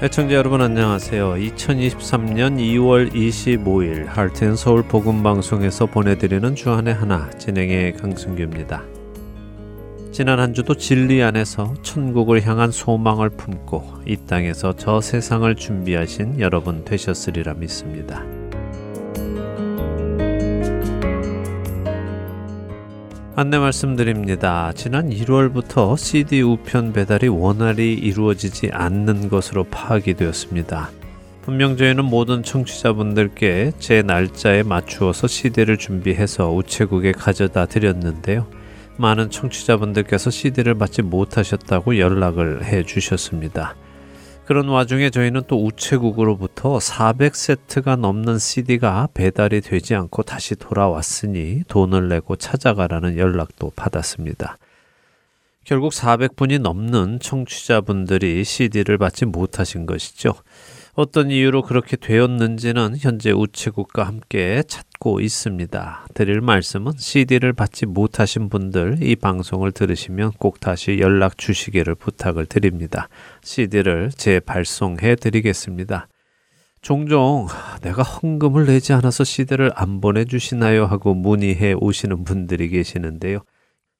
애청자 여러분 안녕하세요. 2023년 2월 25일 할텐 서울 복음 방송에서 보내드리는 주안의 하나 진행의 강승규입니다. 지난 한 주도 진리 안에서 천국을 향한 소망을 품고 이 땅에서 저 세상을 준비하신 여러분 되셨으리라 믿습니다. 안내 말씀드립니다. 지난 1월부터 CD 우편 배달이 원활히 이루어지지 않는 것으로 파악이 되었습니다. 분명 저희는 모든 청취자분들께 제 날짜에 맞추어서 CD를 준비해서 우체국에 가져다 드렸는데요. 많은 청취자분들께서 CD를 받지 못하셨다고 연락을 해 주셨습니다. 그런 와중에 저희는 또 우체국으로부터 400세트가 넘는 CD가 배달이 되지 않고 다시 돌아왔으니 돈을 내고 찾아가라는 연락도 받았습니다. 결국 400분이 넘는 청취자분들이 CD를 받지 못하신 것이죠. 어떤 이유로 그렇게 되었는지는 현재 우체국과 함께 찾 고 있습니다. 드릴 말씀은 CD를 받지 못하신 분들 이 방송을 들으시면 꼭 다시 연락 주시기를 부탁을 드립니다. CD를 재발송해 드리겠습니다. 종종 내가 헌금을 내지 않아서 CD를 안 보내주시나요? 하고 문의해 오시는 분들이 계시는데요.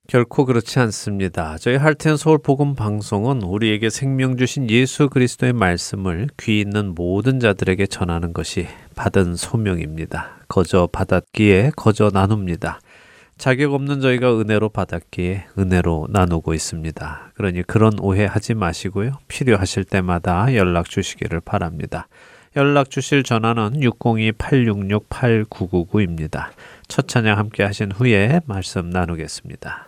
결코 그렇지 않습니다. 저희 할텐 서울 복음 방송은 우리에게 생명 주신 예수 그리스도의 말씀을 귀 있는 모든 자들에게 전하는 것이 받은 소명입니다. 거저 받았기에 거저 나눕니다. 자격 없는 저희가 은혜로 받았기에 은혜로 나누고 있습니다. 그러니 그런 오해 하지 마시고요. 필요하실 때마다 연락 주시기를 바랍니다. 연락 주실 전화는 602-866-8999입니다. 첫 찬양 함께 하신 후에 말씀 나누겠습니다.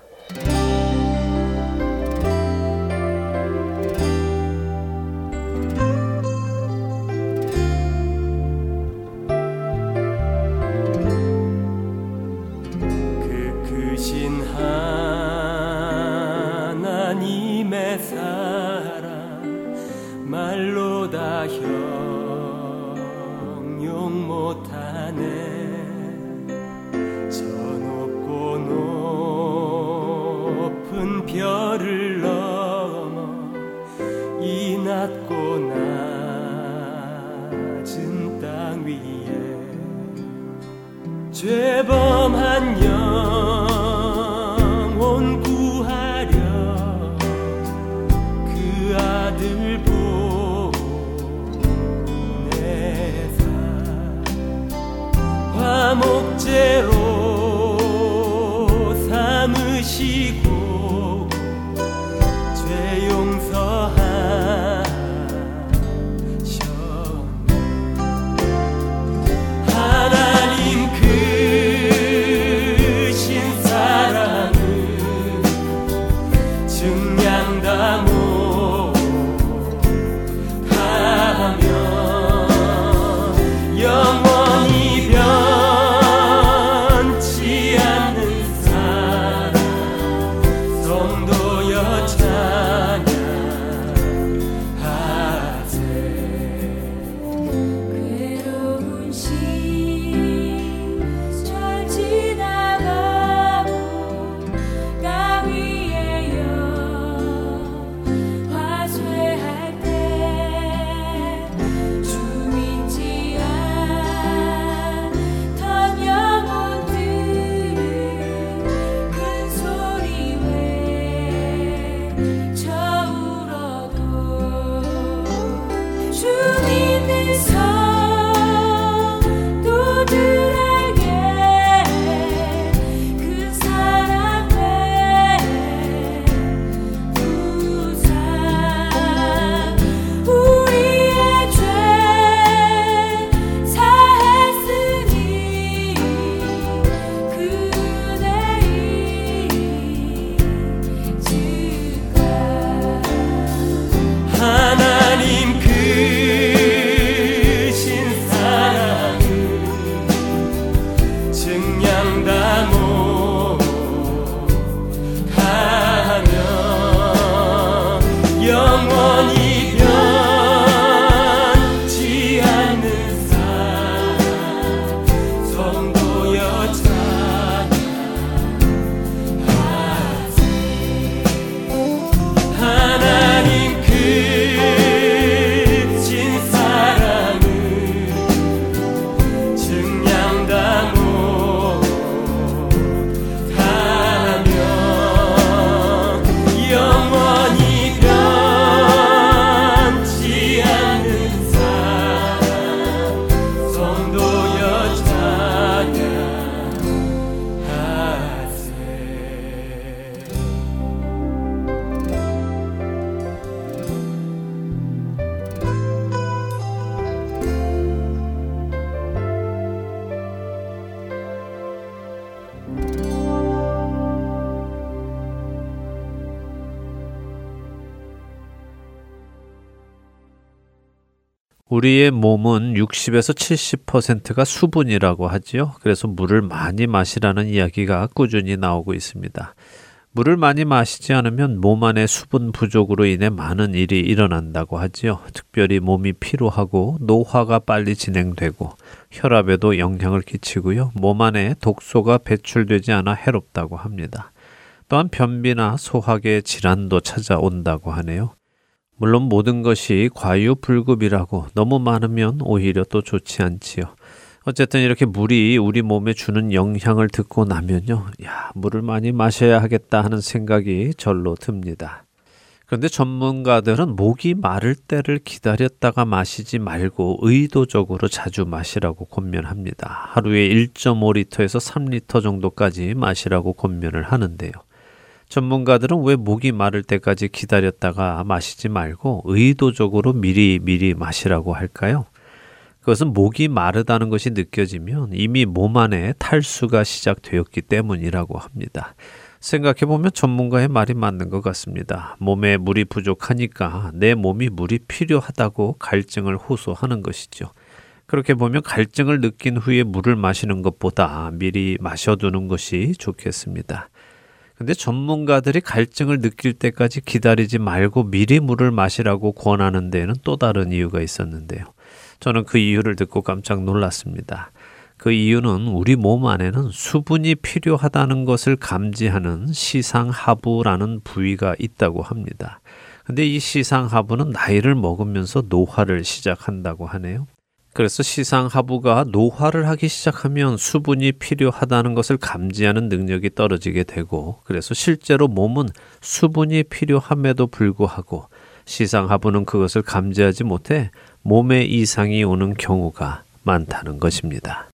죄범 우리의 몸은 60에서 70%가 수분이라고 하지요. 그래서 물을 많이 마시라는 이야기가 꾸준히 나오고 있습니다. 물을 많이 마시지 않으면 몸 안에 수분 부족으로 인해 많은 일이 일어난다고 하지요. 특별히 몸이 피로하고 노화가 빨리 진행되고 혈압에도 영향을 끼치고요. 몸 안에 독소가 배출되지 않아 해롭다고 합니다. 또한 변비나 소화계 질환도 찾아온다고 하네요. 물론 모든 것이 과유불급이라고 너무 많으면 오히려 또 좋지 않지요. 어쨌든 이렇게 물이 우리 몸에 주는 영향을 듣고 나면요. 야, 물을 많이 마셔야 하겠다 하는 생각이 절로 듭니다. 그런데 전문가들은 목이 마를 때를 기다렸다가 마시지 말고 의도적으로 자주 마시라고 권면합니다. 하루에 1.5리터에서 3리터 정도까지 마시라고 권면을 하는데요. 전문가들은 왜 목이 마를 때까지 기다렸다가 마시지 말고 의도적으로 미리 미리 마시라고 할까요? 그것은 목이 마르다는 것이 느껴지면 이미 몸 안에 탈수가 시작되었기 때문이라고 합니다. 생각해보면 전문가의 말이 맞는 것 같습니다. 몸에 물이 부족하니까 내 몸이 물이 필요하다고 갈증을 호소하는 것이죠. 그렇게 보면 갈증을 느낀 후에 물을 마시는 것보다 미리 마셔두는 것이 좋겠습니다. 근데 전문가들이 갈증을 느낄 때까지 기다리지 말고 미리 물을 마시라고 권하는 데에는 또 다른 이유가 있었는데요. 저는 그 이유를 듣고 깜짝 놀랐습니다. 그 이유는 우리 몸 안에는 수분이 필요하다는 것을 감지하는 시상하부라는 부위가 있다고 합니다. 근데 이 시상하부는 나이를 먹으면서 노화를 시작한다고 하네요. 그래서 시상 하부가 노화를 하기 시작하면 수분이 필요하다는 것을 감지하는 능력이 떨어지게 되고 그래서 실제로 몸은 수분이 필요함에도 불구하고 시상 하부는 그것을 감지하지 못해 몸에 이상이 오는 경우가 많다는 것입니다.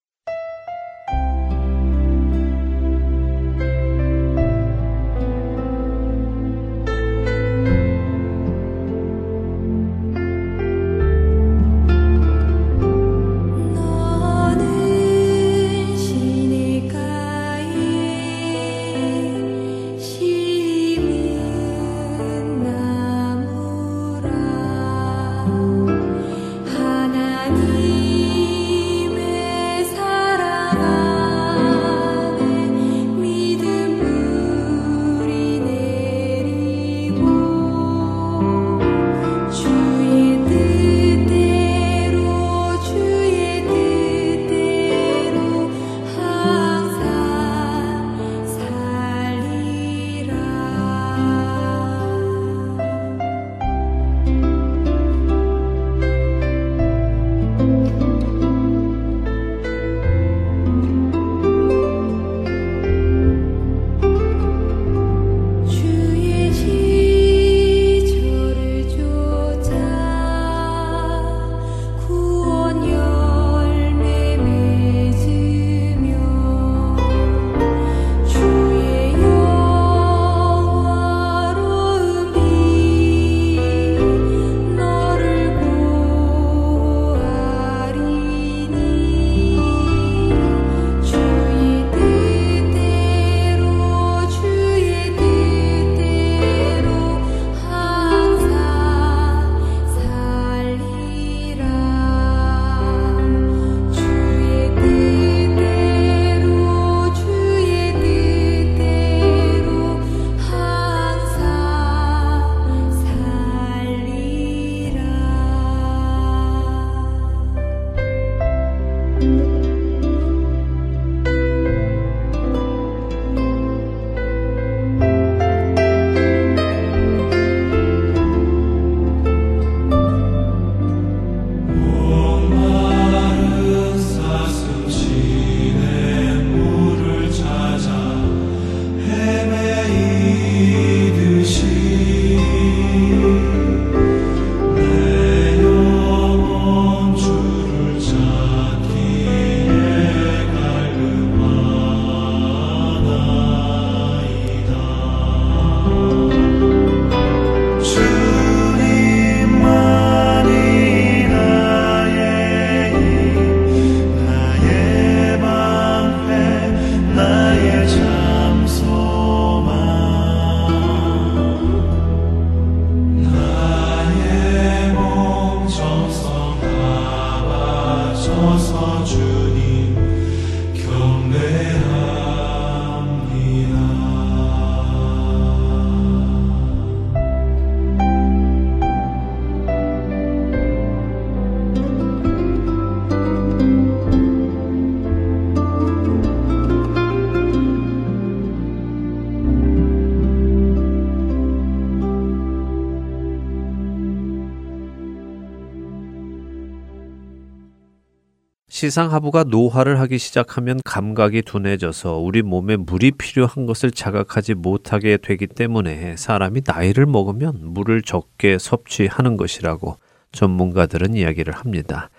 시상하부가 노화를 하기 시작하면 감각이 둔해져서 우리 몸에 물이 필요한 것을 자각하지 못하게 되기 때문에 사람이 나이를 먹으면 물을 적게 섭취하는 것이라고 전문가들은 이야기를 합니다.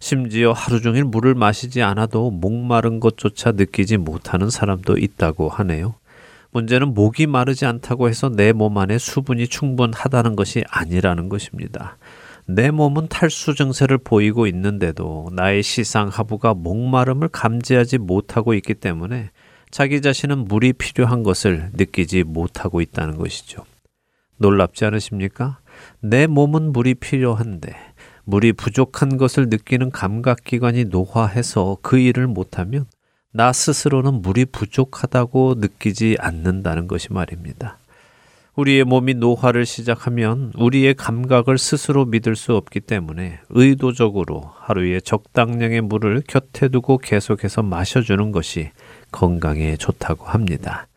심지어 하루 종일 물을 마시지 않아도 목마른 것조차 느끼지 못하는 사람도 있다고 하네요. 문제는 목이 마르지 않다고 해서 내 몸 안에 수분이 충분하다는 것이 아니라는 것입니다. 내 몸은 탈수 증세를 보이고 있는데도 나의 시상 하부가 목마름을 감지하지 못하고 있기 때문에 자기 자신은 물이 필요한 것을 느끼지 못하고 있다는 것이죠. 놀랍지 않으십니까? 내 몸은 물이 필요한데 물이 부족한 것을 느끼는 감각기관이 노화해서 그 일을 못하면 나 스스로는 물이 부족하다고 느끼지 않는다는 것이 말입니다. 우리의 몸이 노화를 시작하면 우리의 감각을 스스로 믿을 수 없기 때문에 의도적으로 하루에 적당량의 물을 곁에 두고 계속해서 마셔주는 것이 건강에 좋다고 합니다.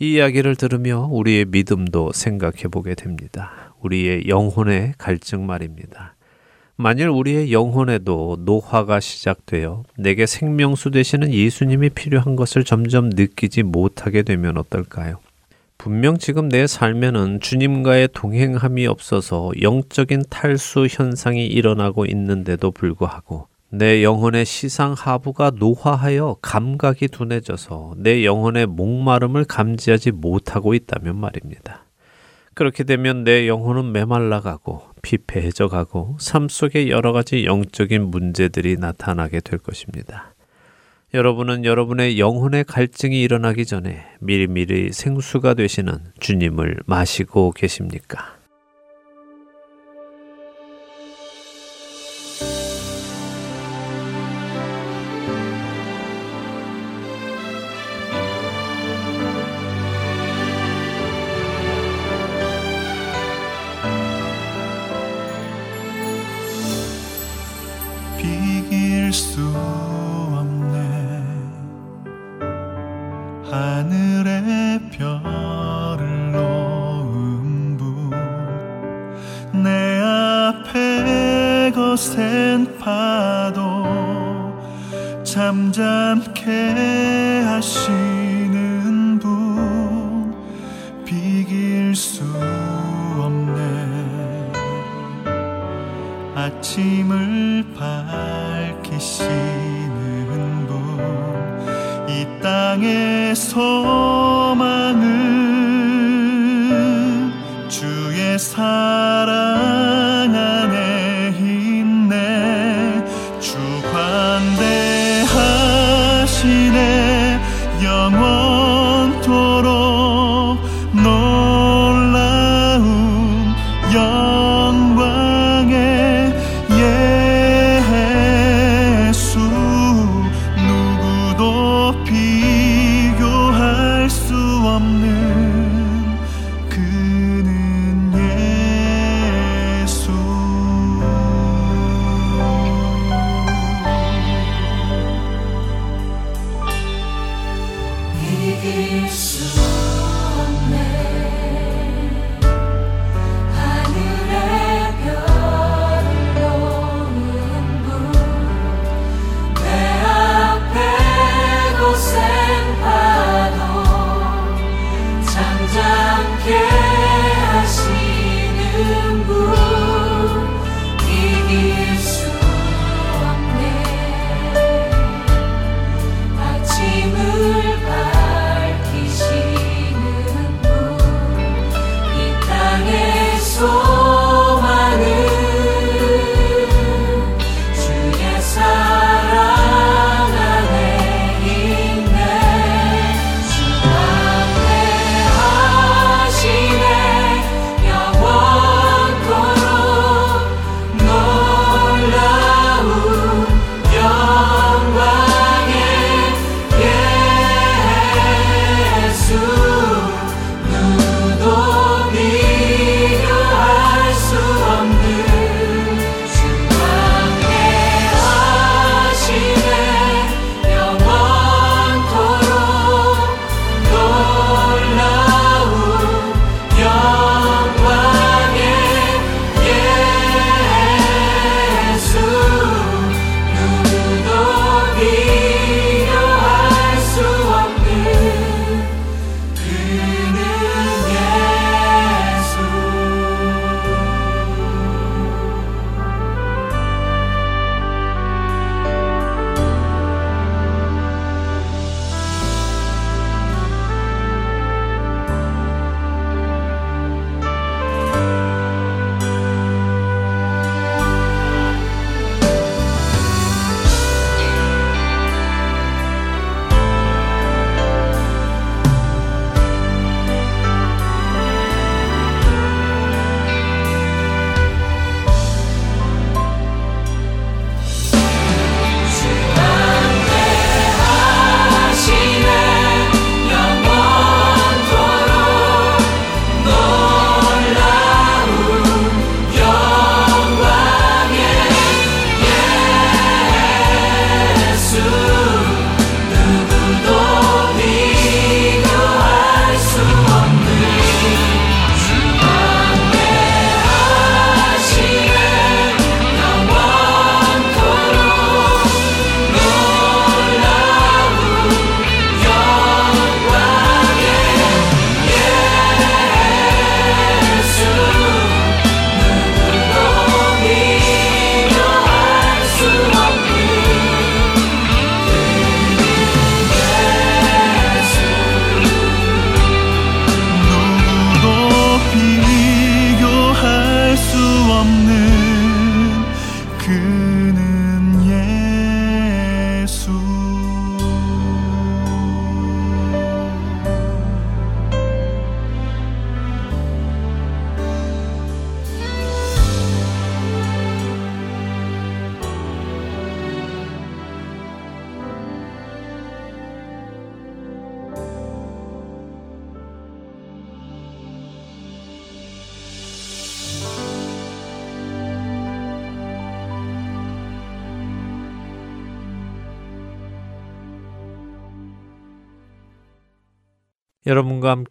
이 이야기를 들으며 우리의 믿음도 생각해 보게 됩니다. 우리의 영혼의 갈증 말입니다. 만일 우리의 영혼에도 노화가 시작되어 내게 생명수 되시는 예수님이 필요한 것을 점점 느끼지 못하게 되면 어떨까요? 분명 지금 내 삶에는 주님과의 동행함이 없어서 영적인 탈수 현상이 일어나고 있는데도 불구하고 내 영혼의 시상 하부가 노화하여 감각이 둔해져서 내 영혼의 목마름을 감지하지 못하고 있다면 말입니다. 그렇게 되면 내 영혼은 메말라가고 피폐해져 가고 삶 속에 여러 가지 영적인 문제들이 나타나게 될 것입니다. 여러분은 여러분의 영혼의 갈증이 일어나기 전에 미리미리 생수가 되시는 주님을 마시고 계십니까?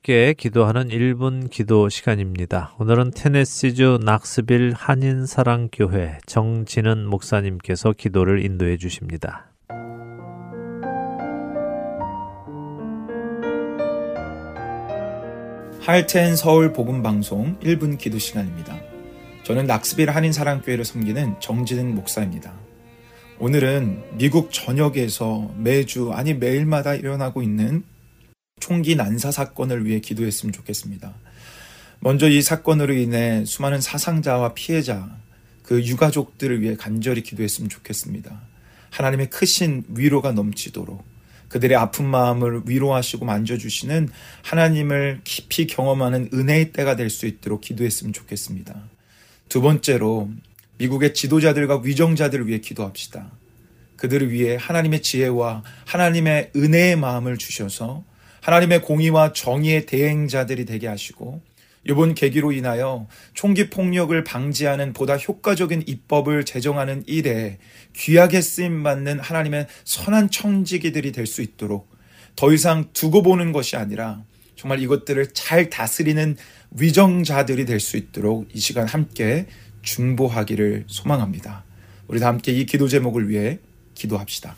함께 기도하는 1분 기도 시간입니다. 오늘은 테네시주 낙스빌 한인사랑교회 정진은 목사님께서 기도를 인도해 주십니다. 할텐 서울 복음 방송 1분 기도 시간입니다. 저는 낙스빌 한인 사랑교회를 섬기는 정진은 목사입니다. 오늘은 미국 전역에서 매주 아니 매일마다 일어나고 있는 총기 난사 사건을 위해 기도했으면 좋겠습니다. 먼저 이 사건으로 인해 수많은 사상자와 피해자, 그 유가족들을 위해 간절히 기도했으면 좋겠습니다. 하나님의 크신 위로가 넘치도록 그들의 아픈 마음을 위로하시고 만져주시는 하나님을 깊이 경험하는 은혜의 때가 될 수 있도록 기도했으면 좋겠습니다. 두 번째로 미국의 지도자들과 위정자들을 위해 기도합시다. 그들을 위해 하나님의 지혜와 하나님의 은혜의 마음을 주셔서 하나님의 공의와 정의의 대행자들이 되게 하시고 이번 계기로 인하여 총기 폭력을 방지하는 보다 효과적인 입법을 제정하는 일에 귀하게 쓰임 받는 하나님의 선한 청지기들이 될 수 있도록 더 이상 두고 보는 것이 아니라 정말 이것들을 잘 다스리는 위정자들이 될 수 있도록 이 시간 함께 중보하기를 소망합니다. 우리 다 함께 이 기도 제목을 위해 기도합시다.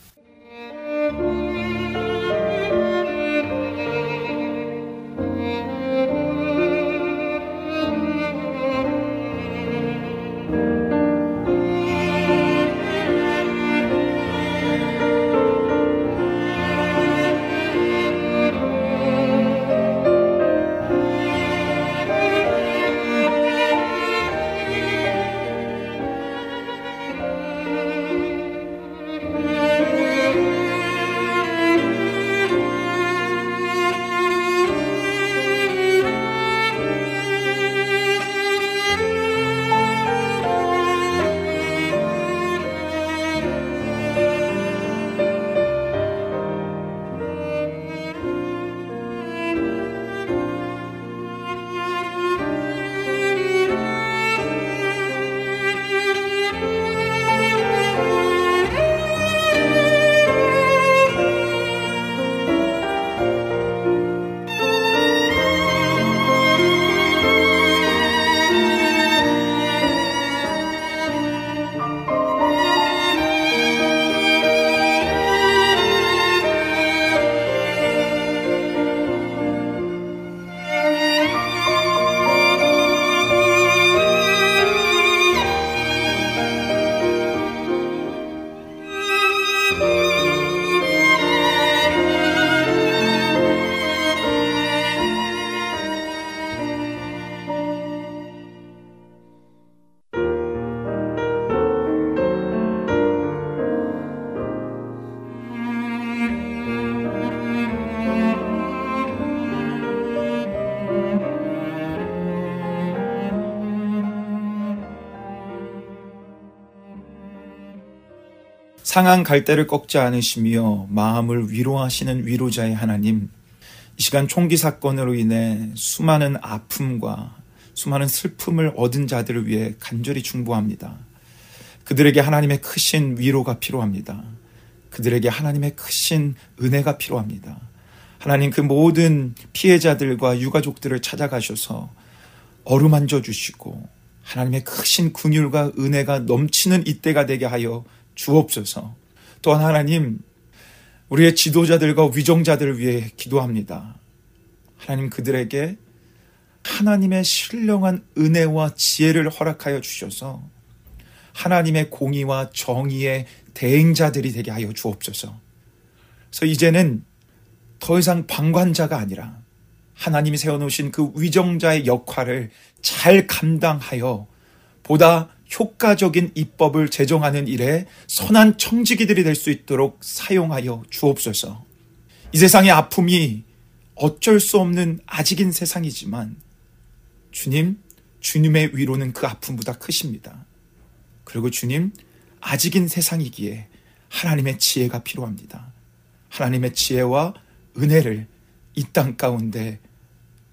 상한 갈대를 꺾지 않으시며 마음을 위로하시는 위로자의 하나님, 이 시간 총기 사건으로 인해 수많은 아픔과 수많은 슬픔을 얻은 자들을 위해 간절히 중보합니다. 그들에게 하나님의 크신 위로가 필요합니다. 그들에게 하나님의 크신 은혜가 필요합니다. 하나님 그 모든 피해자들과 유가족들을 찾아가셔서 어루만져 주시고 하나님의 크신 긍휼과 은혜가 넘치는 이때가 되게 하여 주옵소서. 또한 하나님, 우리의 지도자들과 위정자들을 위해 기도합니다. 하나님 그들에게 하나님의 신령한 은혜와 지혜를 허락하여 주셔서 하나님의 공의와 정의의 대행자들이 되게 하여 주옵소서. 그래서 이제는 더 이상 방관자가 아니라 하나님이 세워놓으신 그 위정자의 역할을 잘 감당하여 보다 효과적인 입법을 제정하는 일에 선한 청지기들이 될 수 있도록 사용하여 주옵소서. 이 세상의 아픔이 어쩔 수 없는 아직인 세상이지만 주님, 주님의 위로는 그 아픔보다 크십니다. 그리고 주님, 아직인 세상이기에 하나님의 지혜가 필요합니다. 하나님의 지혜와 은혜를 이 땅 가운데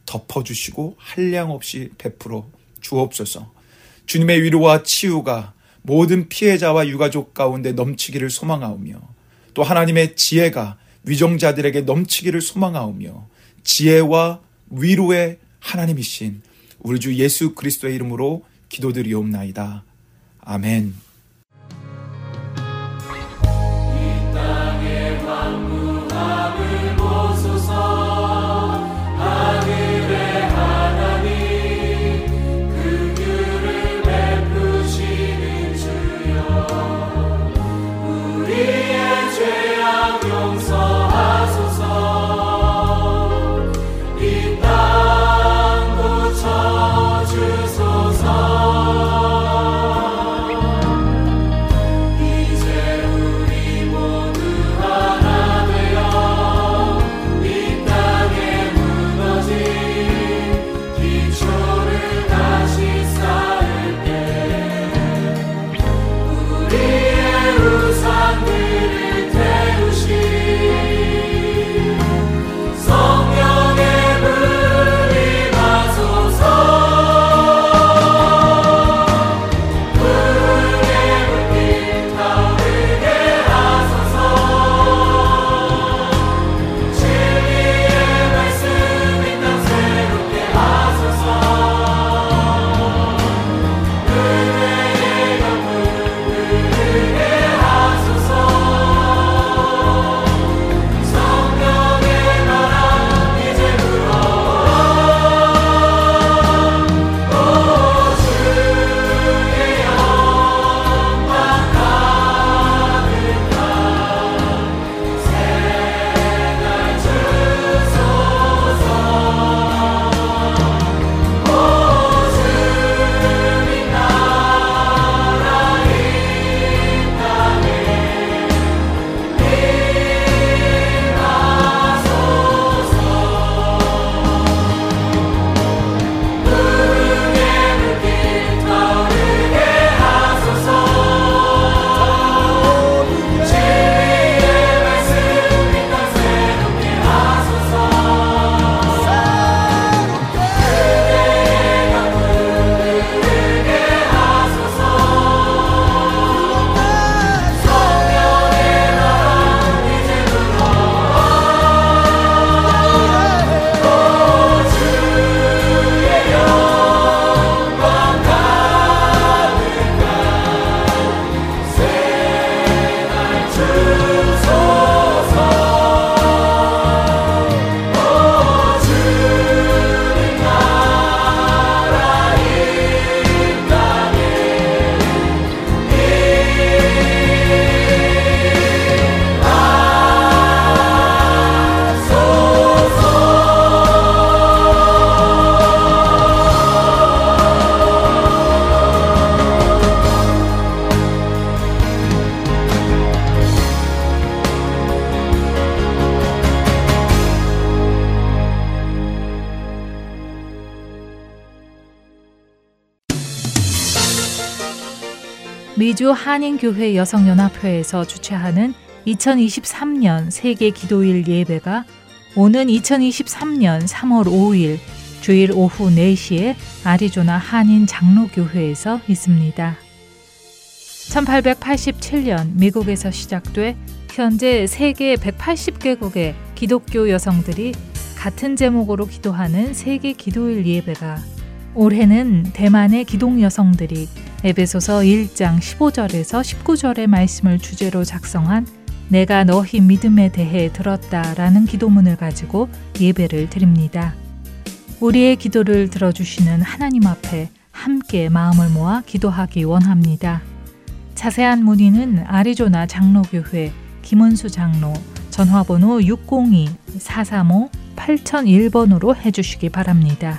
덮어주시고 한량 없이 베풀어 주옵소서. 주님의 위로와 치유가 모든 피해자와 유가족 가운데 넘치기를 소망하오며 또 하나님의 지혜가 위정자들에게 넘치기를 소망하오며 지혜와 위로의 하나님이신 우리 주 예수 그리스도의 이름으로 기도드리옵나이다. 아멘. 미주 한인교회 여성연합회에서 주최하는 2023년 세계 기도일 예배가 오는 2023년 3월 5일 주일 오후 4시에 아리조나 한인 장로교회에서 있습니다. 1887년 미국에서 시작돼 현재 세계 180개국의 기독교 여성들이 같은 제목으로 기도하는 세계 기도일 예배가 올해는 대만의 기독 여성들이 에베소서 1장 15절에서 19절의 말씀을 주제로 작성한 내가 너희 믿음에 대해 들었다라는 기도문을 가지고 예배를 드립니다. 우리의 기도를 들어주시는 하나님 앞에 함께 마음을 모아 기도하기 원합니다. 자세한 문의는 아리조나 장로교회 김은수 장로 전화번호 602-435-8001번으로 해주시기 바랍니다.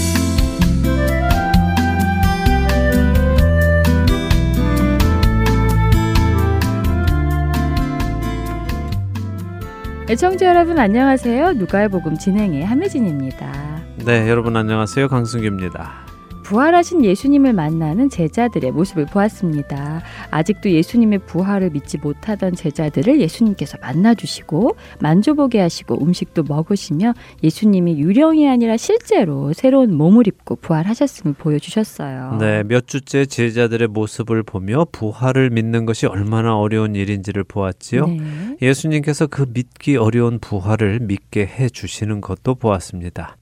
애청자 여러분 안녕하세요. 누가의 복음 진행의 함혜진입니다. 네, 여러분 안녕하세요. 강승규입니다. 부활하신 예수님을 만나는 제자들의 모습을 보았습니다. 아직도 예수님의 부활을 믿지 못하던 제자들을 예수님께서 만나주시고 만져보게 하시고 음식도 먹으시며 예수님이 유령이 아니라 실제로 새로운 몸을 입고 부활하셨음을 보여주셨어요. 네, 몇 주째 제자들의 모습을 보며 부활을 믿는 것이 얼마나 어려운 일인지를 보았지요. 네. 예수님께서 그 믿기 어려운 부활을 믿게 해 주시는 것도 보았습니다.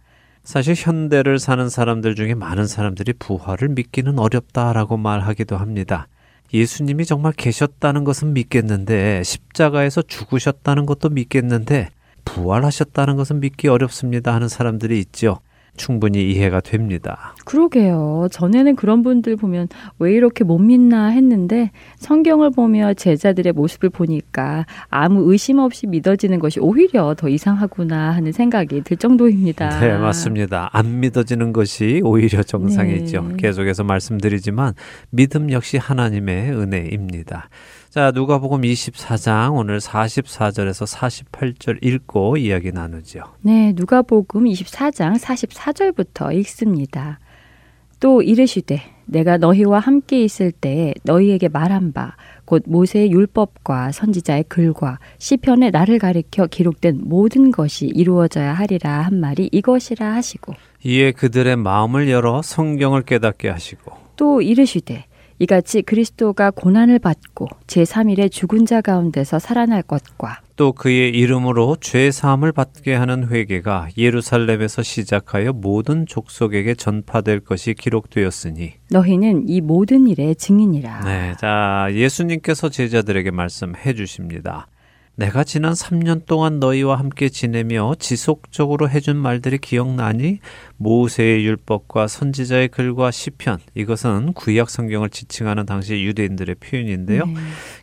사실 현대를 사는 사람들 중에 많은 사람들이 부활을 믿기는 어렵다라고 말하기도 합니다. 예수님이 정말 계셨다는 것은 믿겠는데 십자가에서 죽으셨다는 것도 믿겠는데 부활하셨다는 것은 믿기 어렵습니다 하는 사람들이 있죠. 충분히 이해가 됩니다. 그러게요. 전에는 그런 분들 보면 왜 이렇게 못 믿나 했는데 성경을 보며 제자들의 모습을 보니까 아무 의심 없이 믿어지는 것이 오히려 더 이상하구나 하는 생각이 들 정도입니다. 네, 맞습니다. 안 믿어지는 것이 오히려 정상이죠. 네. 계속해서 말씀드리지만 믿음 역시 하나님의 은혜입니다. 자, 누가복음 24장 오늘 44절에서 48절 읽고 이야기 나누죠. 네, 누가복음 24장 44절부터 읽습니다. 또 이르시되 내가 너희와 함께 있을 때에 너희에게 말한 바 곧 모세의 율법과 선지자의 글과 시편에 나를 가리켜 기록된 모든 것이 이루어져야 하리라 한 말이 이것이라 하시고 이에 그들의 마음을 열어 성경을 깨닫게 하시고 또 이르시되 이같이 그리스도가 고난을 받고 제3일에 죽은 자 가운데서 살아날 것과 또 그의 이름으로 죄 사함을 받게 하는 회개가 예루살렘에서 시작하여 모든 족속에게 전파될 것이 기록되었으니 너희는 이 모든 일의 증인이라. 네, 자 예수님께서 제자들에게 말씀해 주십니다. 내가 지난 3년 동안 너희와 함께 지내며 지속적으로 해준 말들이 기억나니 모세의 율법과 선지자의 글과 시편 이것은 구약 성경을 지칭하는 당시 유대인들의 표현인데요. 네.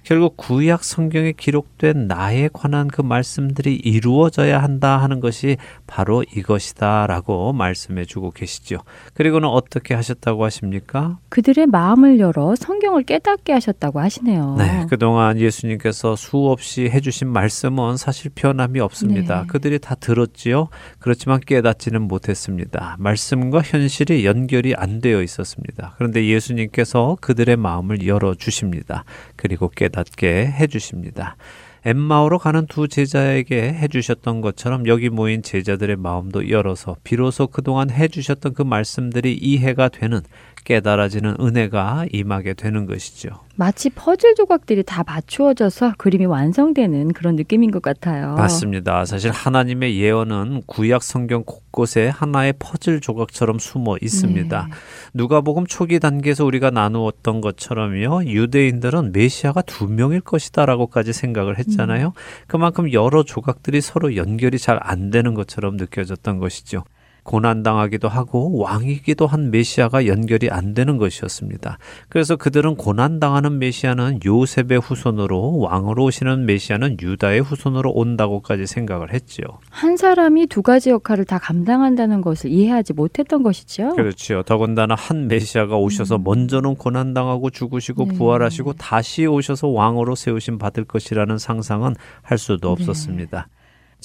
결국 구약 성경에 기록된 나에 관한 그 말씀들이 이루어져야 한다 하는 것이 바로 이것이다라고 말씀해 주고 계시죠. 그리고는 어떻게 하셨다고 하십니까? 그들의 마음을 열어 성경을 깨닫게 하셨다고 하시네요. 네, 그동안 예수님께서 수없이 해 주신 말씀은 사실 변함이 없습니다. 네. 그들이 다 들었지요. 그렇지만 깨닫지는 못했습니다. 말씀과 현실이 연결이 안 되어 있었습니다. 그런데 예수님께서 그들의 마음을 열어 주십니다. 그리고 깨닫게 해 주십니다. 엠마오로 가는 두 제자에게 해주셨던 것처럼 여기 모인 제자들의 마음도 열어서 비로소 그동안 해주셨던 그 말씀들이 이해가 되는 깨달아지는 은혜가 임하게 되는 것이죠. 마치 퍼즐 조각들이 다 맞추어져서 그림이 완성되는 그런 느낌인 것 같아요. 맞습니다. 사실 하나님의 예언은 구약 성경 곳곳에 하나의 퍼즐 조각처럼 숨어 있습니다. 네. 누가복음 초기 단계에서 우리가 나누었던 것처럼요. 유대인들은 메시아가 두 명일 것이다라고까지 생각을 했잖아요. 그만큼 여러 조각들이 서로 연결이 잘 안 되는 것처럼 느껴졌던 것이죠. 고난당하기도 하고 왕이기도 한 메시아가 연결이 안 되는 것이었습니다. 그래서 그들은 고난당하는 메시아는 요셉의 후손으로 왕으로 오시는 메시아는 유다의 후손으로 온다고까지 생각을 했죠. 한 사람이 두 가지 역할을 다 감당한다는 것을 이해하지 못했던 것이죠. 그렇죠. 더군다나 한 메시아가 오셔서 먼저는 고난당하고 죽으시고 음. 네. 부활하시고 다시 오셔서 왕으로 세우심 받을 것이라는 상상은 할 수도 네. 없었습니다.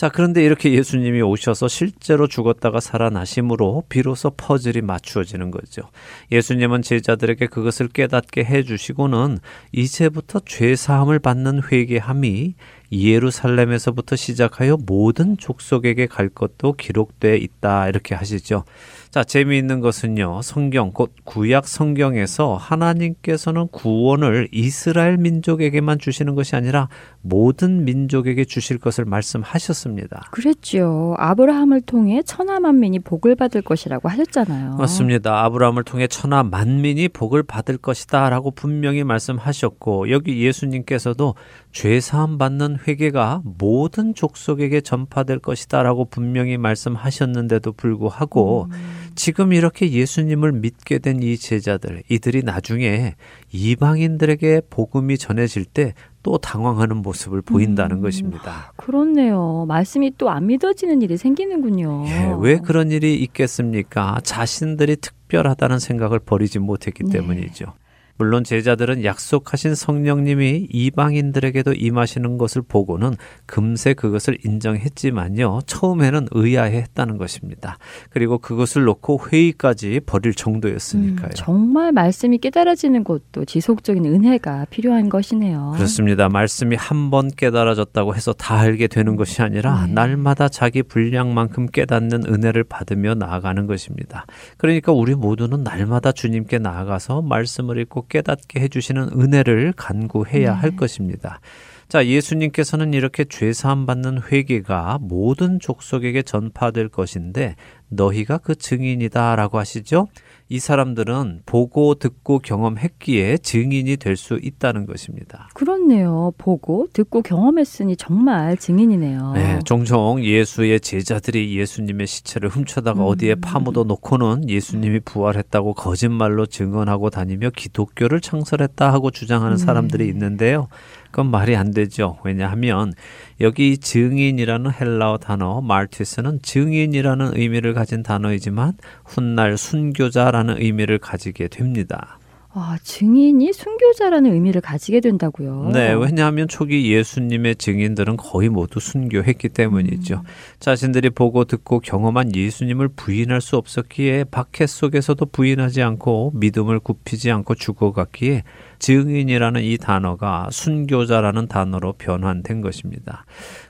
자, 그런데 이렇게 예수님이 오셔서 실제로 죽었다가 살아나심으로 비로소 퍼즐이 맞추어지는 거죠. 예수님은 제자들에게 그것을 깨닫게 해주시고는 이제부터 죄사함을 받는 회개함이 예루살렘에서부터 시작하여 모든 족속에게 갈 것도 기록되어 있다 이렇게 하시죠. 자, 재미있는 것은요. 성경 곧 구약 성경에서 하나님께서는 구원을 이스라엘 민족에게만 주시는 것이 아니라 모든 민족에게 주실 것을 말씀하셨습니다. 그랬죠. 아브라함을 통해 천하 만민이 복을 받을 것이라고 하셨잖아요. 맞습니다. 아브라함을 통해 천하 만민이 복을 받을 것이다라고 분명히 말씀하셨고 여기 예수님께서도 죄 사함 받는 회개가 모든 족속에게 전파될 것이다라고 분명히 말씀하셨는데도 불구하고 지금 이렇게 예수님을 믿게 된 이 제자들 이들이 나중에 이방인들에게 복음이 전해질 때 또 당황하는 모습을 보인다는 음. 것입니다. 그렇네요. 말씀이 또 안 믿어지는 일이 생기는군요. 예, 왜 그런 일이 있겠습니까? 자신들이 특별하다는 생각을 버리지 못했기 네. 때문이죠. 물론 제자들은 약속하신 성령님이 이방인들에게도 임하시는 것을 보고는 금세 그것을 인정했지만요. 처음에는 의아해했다는 것입니다. 그리고 그것을 놓고 회의까지 벌일 정도였으니까요. 음, 정말 말씀이 깨달아지는 것도 지속적인 은혜가 필요한 것이네요. 그렇습니다. 말씀이 한 번 깨달아졌다고 해서 다 알게 되는 것이 아니라 네. 날마다 자기 분량만큼 깨닫는 은혜를 받으며 나아가는 것입니다. 그러니까 우리 모두는 날마다 주님께 나아가서 말씀을 읽고 깨닫게 해주시는 은혜를 간구해야 네. 할 것입니다. 자, 예수님께서는 이렇게 죄 사함 받는 회개가 모든 족속에게 전파될 것인데 너희가 그 증인이다라고 하시죠. 이 사람들은 보고 듣고 경험했기에 증인이 될 수 있다는 것입니다. 그렇네요. 보고 듣고 경험했으니 정말 증인이네요. 네, 종종 예수의 제자들이 예수님의 시체를 훔쳐다가 음. 어디에 파묻어 놓고는 예수님이 부활했다고 거짓말로 증언하고 다니며 기독교를 창설했다 하고 주장하는 네. 사람들이 있는데요. 그건 말이 안 되죠. 왜냐하면 여기 증인이라는 헬라어 단어 말티스는 증인이라는 의미를 가진 단어이지만 훗날 순교자라는 의미를 가지게 됩니다. 아, 증인이 순교자라는 의미를 가지게 된다고요. 네, 왜냐하면 초기 예수님의 증인들은 거의 모두 순교했기 때문이죠. 음. 자신들이 보고 듣고 경험한 예수님을 부인할 수 없었기에 박해 속에서도 부인하지 않고 믿음을 굽히지 않고 죽어갔기에 증인이라는 이 단어가 순교자라는 단어로 변환된 것입니다.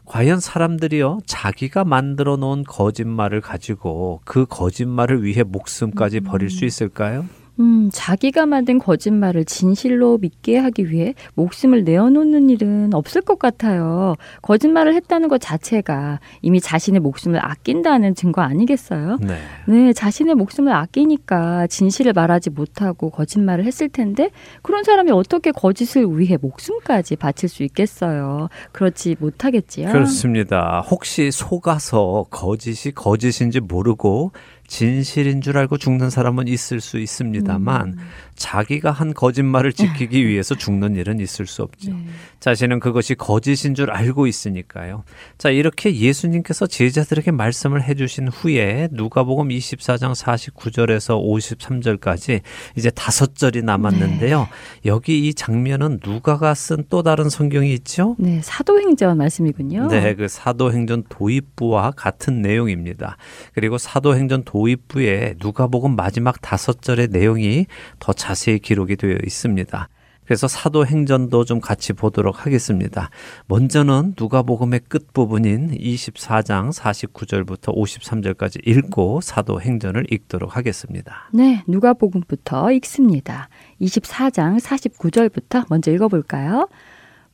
과연 사람들이요, 자기가 만들어 놓은 거짓말을 가지고 그 거짓말을 위해 목숨까지 버릴 수 음. 있을까요? 음, 자기가 만든 거짓말을 진실로 믿게 하기 위해 목숨을 내어놓는 일은 없을 것 같아요. 거짓말을 했다는 것 자체가 이미 자신의 목숨을 아낀다는 증거 아니겠어요? 네. 네, 자신의 목숨을 아끼니까 진실을 말하지 못하고 거짓말을 했을 텐데 그런 사람이 어떻게 거짓을 위해 목숨까지 바칠 수 있겠어요? 그렇지 못하겠지요. 그렇습니다. 혹시 속아서 거짓이 거짓인지 모르고 진실인 줄 알고 죽는 사람은 있을 수 있습니다만 음. 자기가 한 거짓말을 지키기 네. 위해서 죽는 일은 있을 수 없죠. 네. 자신은 그것이 거짓인 줄 알고 있으니까요. 자, 이렇게 예수님께서 제자들에게 말씀을 해 주신 후에 누가복음 24장 49절에서 53절까지 이제 다섯 절이 남았는데요. 네. 여기 이 장면은 누가가 쓴 또 다른 성경이 있죠? 네, 사도행전 말씀이군요. 네, 그 사도행전 도입부와 같은 내용입니다. 그리고 사도행전 도 입부에 누가복음 마지막 다섯 절의 내용이 더 자. 자세히 기록이 되어 있습니다. 그래서 사도행전도 좀 같이 보도록 하겠습니다. 먼저는 누가복음의 끝부분인 24장 49절부터 53절까지 읽고 사도행전을 읽도록 하겠습니다. 네, 누가복음부터 읽습니다. 24장 49절부터 먼저 읽어볼까요?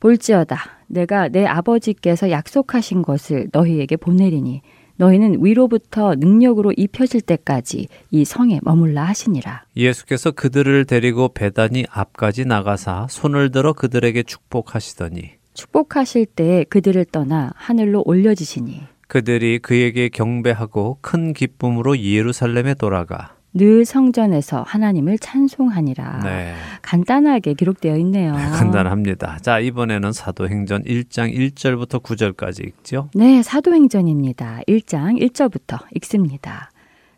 볼지어다 내가 내 아버지께서 약속하신 것을 너희에게 보내리니 너희는 위로부터 능력으로 입혀질 때까지 이 성에 머물라 하시니라. 예수께서 그들을 데리고 배단이 앞까지 나가사 손을 들어 그들에게 축복하시더니 축복하실 때 그들을 떠나 하늘로 올려지시니 그들이 그에게 경배하고 큰 기쁨으로 예루살렘에 돌아가 늘 성전에서 하나님을 찬송하니라. 네. 간단하게 기록되어 있네요. 네, 간단합니다. 자, 이번에는 사도행전 1장 1절부터 9절까지 읽죠? 네, 사도행전입니다. 1장 1절부터 읽습니다.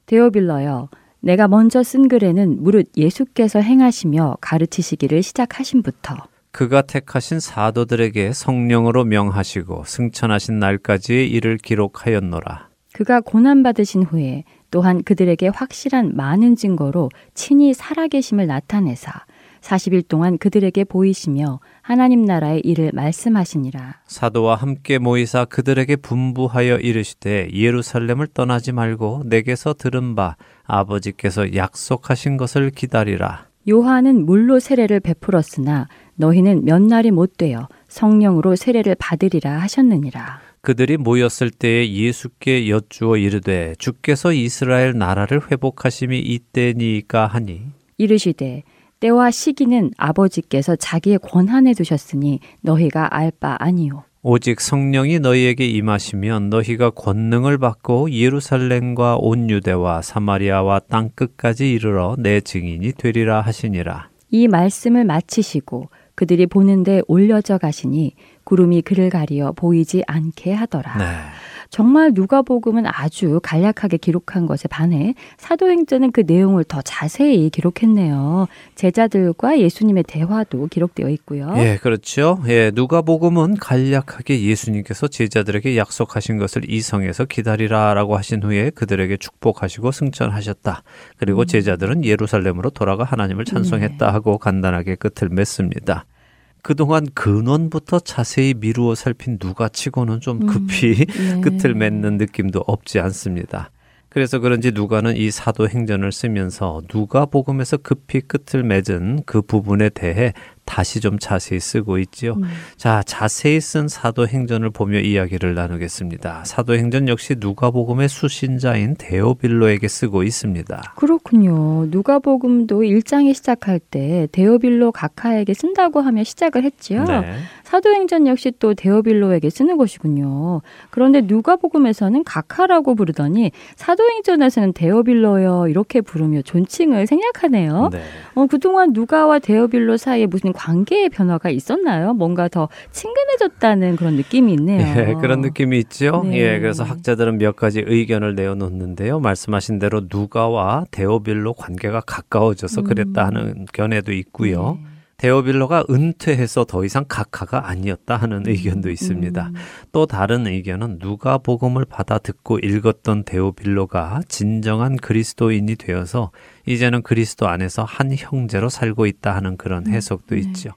데오빌러여, 내가 먼저 쓴 글에는 무릇 예수께서 행하시며 가르치시기를 시작하신부터 그가 택하신 사도들에게 성령으로 명하시고 승천하신 날까지의 일을 기록하였노라. 그가 고난받으신 후에 또한 그들에게 확실한 많은 증거로 친히 살아계심을 나타내사 40일 동안 그들에게 보이시며 하나님 나라의 일을 말씀하시니라. 사도와 함께 모이사 그들에게 분부하여 이르시되 예루살렘을 떠나지 말고 내게서 들은 바 아버지께서 약속하신 것을 기다리라. 요한은 물로 세례를 베풀었으나 너희는 몇 날이 못 되어 성령으로 세례를 받으리라 하셨느니라. 그들이 모였을 때에 예수께 여쭈어 이르되 주께서 이스라엘 나라를 회복하심이 이때니까 하니? 이르시되 때와 시기는 아버지께서 자기의 권한에 두셨으니 너희가 알 바 아니요 오직 성령이 너희에게 임하시면 너희가 권능을 받고 예루살렘과 온 유대와 사마리아와 땅 끝까지 이르러 내 증인이 되리라 하시니라. 이 말씀을 마치시고 그들이 보는데 올려져 가시니 구름이 그를 가리어 보이지 않게 하더라. 네. 정말 누가복음은 아주 간략하게 기록한 것에 반해 사도행전은 그 내용을 더 자세히 기록했네요. 제자들과 예수님의 대화도 기록되어 있고요. 예, 그렇죠. 예, 누가복음은 간략하게 예수님께서 제자들에게 약속하신 것을 이성에서 기다리라라고 하신 후에 그들에게 축복하시고 승천하셨다. 그리고 음. 제자들은 예루살렘으로 돌아가 하나님을 찬송했다 네. 하고 간단하게 끝을 맺습니다. 그동안 근원부터 자세히 미루어 살핀 누가 치고는 좀 급히 네. 끝을 맺는 느낌도 없지 않습니다. 그래서 그런지 누가는 이 사도 행전을 쓰면서 누가 복음에서 급히 끝을 맺은 그 부분에 대해 다시 좀 자세히 쓰고 있지요. 음. 자, 자세히 쓴 사도 행전을 보며 이야기를 나누겠습니다. 사도 행전 역시 누가 복음의 수신자인 데오빌로에게 쓰고 있습니다. 그렇군요. 누가 복음도 1장에 시작할 때 데오빌로 각하에게 쓴다고 하며 시작을 했지요. 네. 사도행전 역시 또 데오빌로에게 쓰는 것이군요. 그런데 누가복음에서는 각하라고 부르더니 사도행전에서는 데오빌로요 이렇게 부르며 존칭을 생략하네요. 네. 어, 그동안 누가와 데오빌로 사이에 무슨 관계의 변화가 있었나요? 뭔가 더 친근해졌다는 그런 느낌이 있네요. 예, 그런 느낌이 있죠. 네. 예, 그래서 학자들은 몇 가지 의견을 내어놓는데요. 말씀하신 대로 누가와 데오빌로 관계가 가까워져서 그랬다 하는 견해도 있고요. 네. 데오빌로가 은퇴해서 더 이상 각하가 아니었다 하는 의견도 있습니다. 음. 또 다른 의견은 누가 복음을 받아 듣고 읽었던 데오빌로가 진정한 그리스도인이 되어서 이제는 그리스도 안에서 한 형제로 살고 있다 하는 그런 해석도 네. 있죠.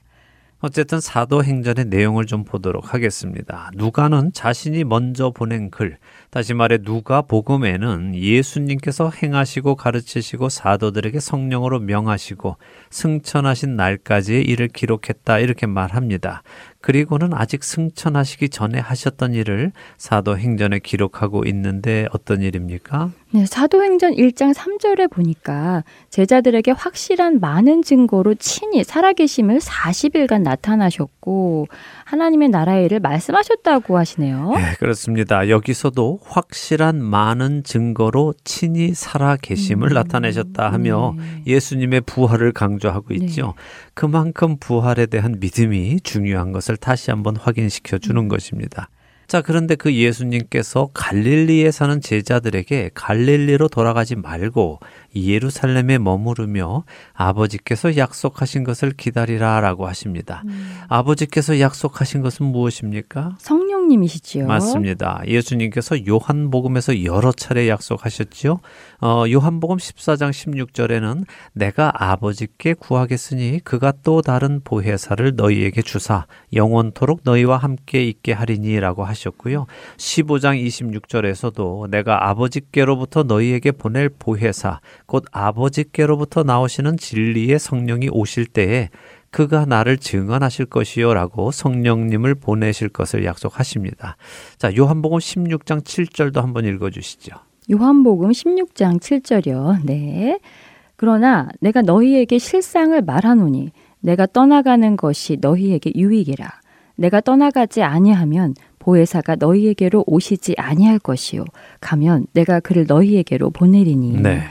어쨌든 사도행전의 내용을 좀 보도록 하겠습니다. 누가는 자신이 먼저 보낸 글, 다시 말해 누가 복음에는 예수님께서 행하시고 가르치시고 사도들에게 성령으로 명하시고 승천하신 날까지의 일을 기록했다 이렇게 말합니다. 그리고는 아직 승천하시기 전에 하셨던 일을 사도행전에 기록하고 있는데 어떤 일입니까? 네, 사도행전 1장 3절에 보니까 제자들에게 확실한 많은 증거로 친히 살아계심을 40일간 나타나셨고 하나님의 나라의 일을 말씀하셨다고 하시네요. 네, 그렇습니다. 여기서도 확실한 많은 증거로 친히 살아 계심을 음, 나타내셨다 하며 네. 예수님의 부활을 강조하고 네. 있죠. 그만큼 부활에 대한 믿음이 중요한 것을 다시 한번 확인시켜 주는 음. 것입니다. 자, 그런데 그 예수님께서 갈릴리에 사는 제자들에게 갈릴리로 돌아가지 말고 예루살렘에 머무르며 아버지께서 약속하신 것을 기다리라 라고 하십니다. 음. 아버지께서 약속하신 것은 무엇입니까? 성령님이시지요. 맞습니다. 예수님께서 요한복음에서 여러 차례 약속하셨지요. 어, 요한복음 14장 16절에는 내가 아버지께 구하겠으니 그가 또 다른 보혜사를 너희에게 주사 영원토록 너희와 함께 있게 하리니라고 하셨고요. 15장 26절에서도 내가 아버지께로부터 너희에게 보낼 보혜사 곧 아버지께로부터 나오시는 진리의 성령이 오실 때에 그가 나를 증언하실 것이요라고 성령님을 보내실 것을 약속하십니다. 자, 요한복음 16장 7절도 한번 읽어 주시죠. 요한복음 16장 7절이요. 네. 그러나 내가 너희에게 실상을 말하노니 내가 떠나가는 것이 너희에게 유익이라. 내가 떠나가지 아니하면 보혜사가 너희에게로 오시지 아니할 것이요. 가면 내가 그를 너희에게로 보내리니. 네.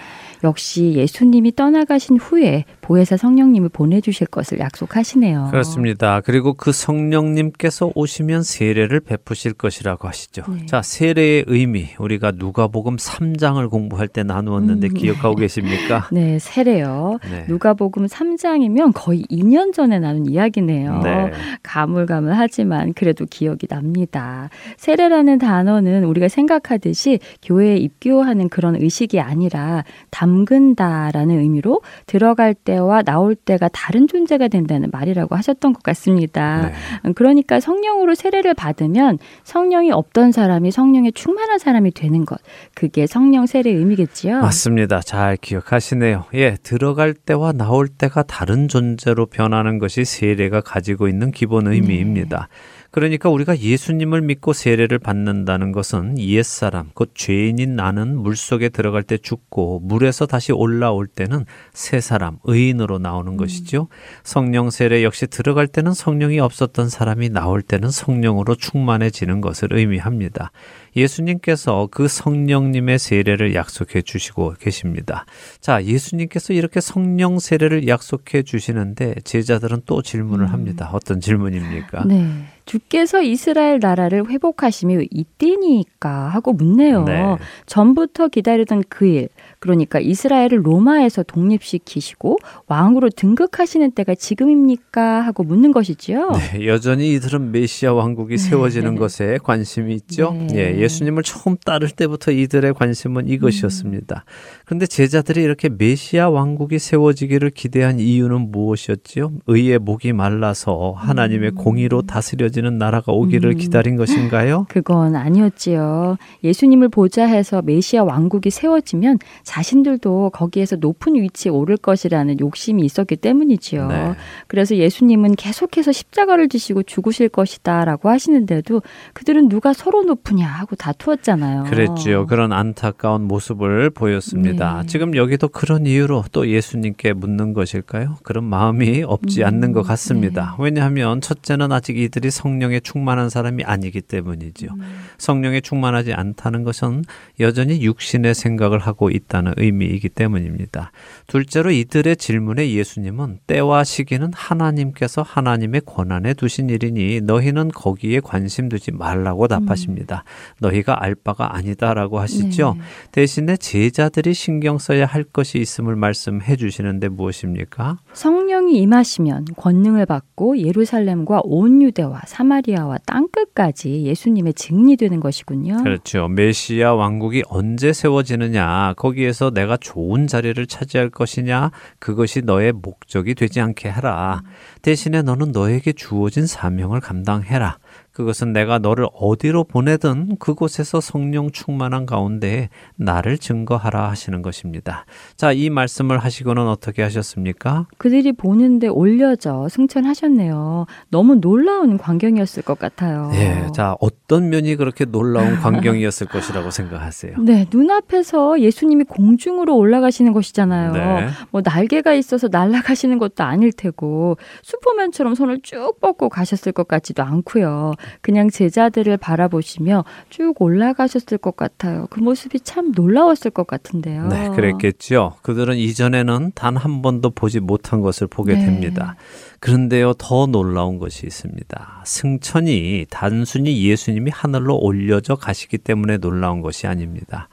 역시 예수님이 떠나가신 후에 보혜사 성령님을 보내주실 것을 약속하시네요. 그렇습니다. 그리고 그 성령님께서 오시면 세례를 베푸실 것이라고 하시죠. 네. 자, 세례의 의미 우리가 누가복음 3장을 공부할 때 나누었는데 음, 기억하고 계십니까? 네, 세례요. 네. 누가복음 3장이면 거의 2년 전에 나눈 이야기네요. 네. 가물가물하지만 그래도 기억이 납니다. 세례라는 단어는 우리가 생각하듯이 교회에 입교하는 그런 의식이 아니라 담 근다라는 의미로 들어갈 때와 나올 때가 다른 존재가 된다는 말이라고 하셨던 것 같습니다. 네. 그러니까 성령으로 세례를 받으면 성령이 없던 사람이 성령에 충만한 사람이 되는 것. 그게 성령 세례의 의미겠지요. 맞습니다. 잘 기억하시네요. 예, 들어갈 때와 나올 때가 다른 존재로 변하는 것이 세례가 가지고 있는 기본 의미입니다. 그러니까 우리가 예수님을 믿고 세례를 받는다는 것은 옛사람, 곧 죄인인 나는 물 속에 들어갈 때 죽고 물에서 다시 올라올 때는 새 사람, 의인으로 나오는 것이죠. 성령 세례 역시 들어갈 때는 성령이 없었던 사람이 나올 때는 성령으로 충만해지는 것을 의미합니다. 예수님께서 그 성령님의 세례를 약속해 주시고 계십니다. 자, 예수님께서 이렇게 성령 세례를 약속해 주시는데 제자들은 또 질문을 음. 합니다. 어떤 질문입니까? 네. 주께서 이스라엘 나라를 회복하심이 이때니까 하고 묻네요. 네. 전부터 기다리던 그 일, 그러니까 이스라엘을 로마에서 독립시키시고 왕으로 등극하시는 때가 지금입니까 하고 묻는 것이지요. 네, 여전히 이들은 메시아 왕국이 세워지는 네. 것에 관심이 있죠. 네. 예, 예수님을 처음 따를 때부터 이들의 관심은 이것이었습니다. 그런데 제자들이 이렇게 메시아 왕국이 세워지기를 기대한 이유는 무엇이었지요? 의의 목이 말라서 하나님의 공의로 다스려지는 나라가 오기를 음. 기다린 것인가요? 그건 아니었지요. 예수님을 보자 해서 메시아 왕국이 세워지면 자신들도 거기에서 높은 위치에 오를 것이라는 욕심이 있었기 때문이지요. 네. 그래서 예수님은 계속해서 십자가를 지시고 죽으실 것이다라고 하시는데도 그들은 누가 서로 높으냐 하고 다투었잖아요. 그랬지요. 그런 안타까운 모습을 보였습니다. 네. 지금 여기도 그런 이유로 또 예수님께 묻는 것일까요? 그런 마음이 없지 음, 않는 것 같습니다. 네. 왜냐하면 첫째는 아직 이들이 성령에 충만한 사람이 아니기 때문이지요. 음. 성령에 충만하지 않다는 것은 여전히 육신의 생각을 하고 있다는 의미이기 때문입니다. 둘째로 이들의 질문에 예수님은 때와 시기는 하나님께서 하나님의 권한에 두신 일이니 너희는 거기에 관심 두지 말라고 답하십니다. 너희가 알 바가 아니다라고 하시죠. 네. 대신에 제자들이 신경 써야 할 것이 있음을 말씀해 주시는데 무엇입니까? 성령이 임하시면 권능을 받고 예루살렘과 온 유대와 사마리아와 땅 끝까지 예수님의 증인이 되는 것이군요. 그렇죠. 메시아 왕국이 언제 세워지느냐, 거기에 서 내가 좋은 자리를 차지할 것이냐, 그것이 너의 목적이 되지 않게 해라. 대신에 너는 너에게 주어진 사명을 감당해라. 그것은 내가 너를 어디로 보내든 그곳에서 성령 충만한 가운데 나를 증거하라 하시는 것입니다. 자, 이 말씀을 하시고는 어떻게 하셨습니까? 그들이 보는데 올려져 승천하셨네요. 너무 놀라운 광경이었을 것 같아요. 예, 자, 어떤 면이 그렇게 놀라운 광경이었을 것이라고 생각하세요? 네, 눈앞에서 예수님이 공중으로 올라가시는 것이잖아요. 네. 뭐 날개가 있어서 날아가시는 것도 아닐 테고 슈퍼맨처럼 손을 쭉 뻗고 가셨을 것 같지도 않고요. 그냥 제자들을 바라보시며 쭉 올라가셨을 것 같아요. 그 모습이 참 놀라웠을 것 같은데요. 네, 그랬겠죠. 그들은 이전에는 단 한 번도 보지 못한 것을 보게 네. 됩니다. 그런데요, 더 놀라운 것이 있습니다. 승천이 단순히 예수님이 하늘로 올려져 가시기 때문에 놀라운 것이 아닙니다.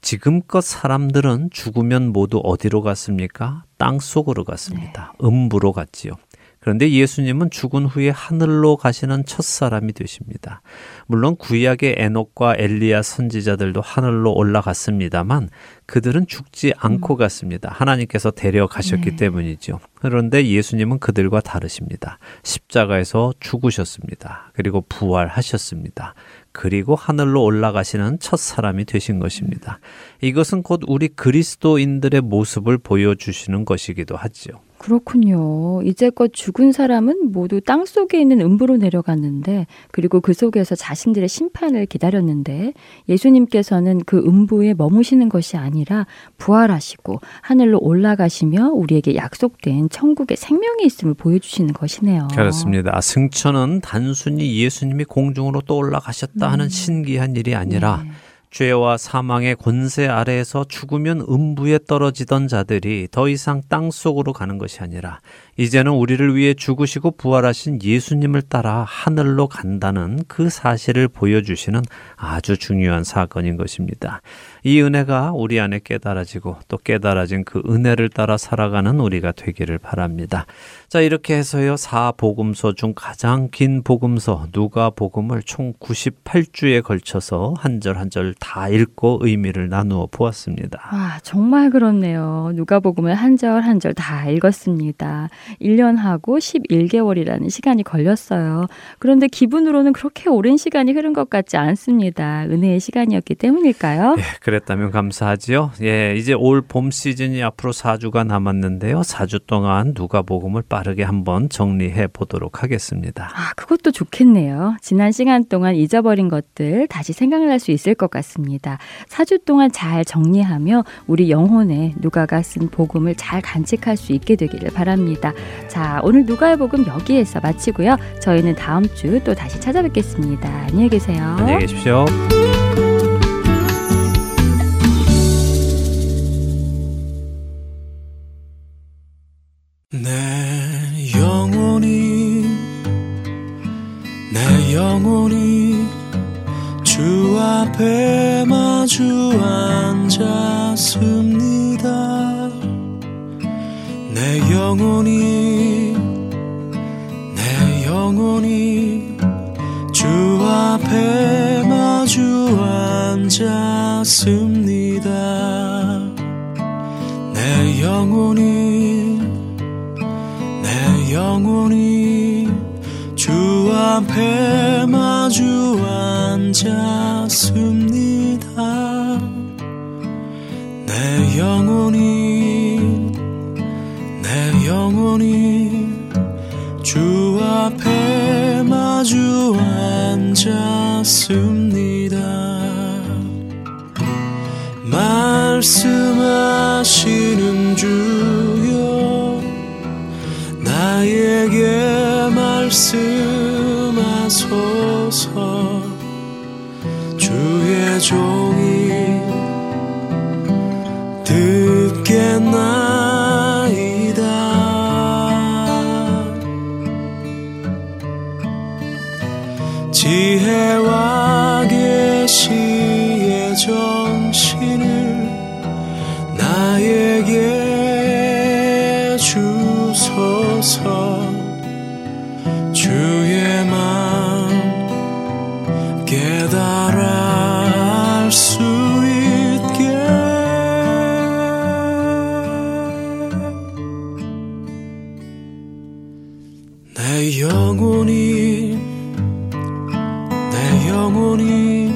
지금껏 사람들은 죽으면 모두 어디로 갔습니까? 땅 속으로 갔습니다. 음부로 갔지요. 그런데 예수님은 죽은 후에 하늘로 가시는 첫 사람이 되십니다. 물론 구약의 에녹과 엘리야 선지자들도 하늘로 올라갔습니다만 그들은 죽지 않고 갔습니다. 하나님께서 데려가셨기 네. 때문이죠. 그런데 예수님은 그들과 다르십니다. 십자가에서 죽으셨습니다. 그리고 부활하셨습니다. 그리고 하늘로 올라가시는 첫 사람이 되신 것입니다. 이것은 곧 우리 그리스도인들의 모습을 보여주시는 것이기도 하지요. 그렇군요. 이제껏 죽은 사람은 모두 땅 속에 있는 음부로 내려갔는데, 그리고 그 속에서 자신들의 심판을 기다렸는데, 예수님께서는 그 음부에 머무시는 것이 아니라 부활하시고 하늘로 올라가시며 우리에게 약속된 천국의 생명이 있음을 보여주시는 것이네요. 그렇습니다. 승천은 단순히 예수님이 공중으로 또 올라가셨다 하는 신기한 일이 아니라 네. 죄와 사망의 권세 아래에서 죽으면 음부에 떨어지던 자들이 더 이상 땅 속으로 가는 것이 아니라 이제는 우리를 위해 죽으시고 부활하신 예수님을 따라 하늘로 간다는 그 사실을 보여주시는 아주 중요한 사건인 것입니다. 이 은혜가 우리 안에 깨달아지고 또 깨달아진 그 은혜를 따라 살아가는 우리가 되기를 바랍니다. 자, 이렇게 해서요, 사복음서 중 가장 긴 복음서, 누가 복음을 총 98주에 걸쳐서 한 절 한 절 다 읽고 의미를 나누어 보았습니다. 아, 정말 그렇네요. 누가 복음을 한 절 한 절 다 읽었습니다. 1년 하고 11개월이라는 시간이 걸렸어요. 그런데 기분으로는 그렇게 오랜 시간이 흐른 것 같지 않습니다. 은혜의 시간이었기 때문일까요? 예, 그랬다면 감사하지요. 예, 이제 올 봄 시즌이 앞으로 4주가 남았는데요. 4주 동안 누가 복음을 빠르게 한번 정리해 보도록 하겠습니다. 아, 그것도 좋겠네요. 지난 시간 동안 잊어버린 것들 다시 생각날 수 있을 것 같습니다. 4주 동안 잘 정리하며 우리 영혼에 누가가 쓴 복음을 잘 간직할 수 있게 되기를 바랍니다. 자, 오늘 누가의 복음 여기에서 마치고요. 저희는 다음 주 또 다시 찾아뵙겠습니다. 안녕히 계세요. 안녕히 계십시오. 내 영혼이 내 영혼이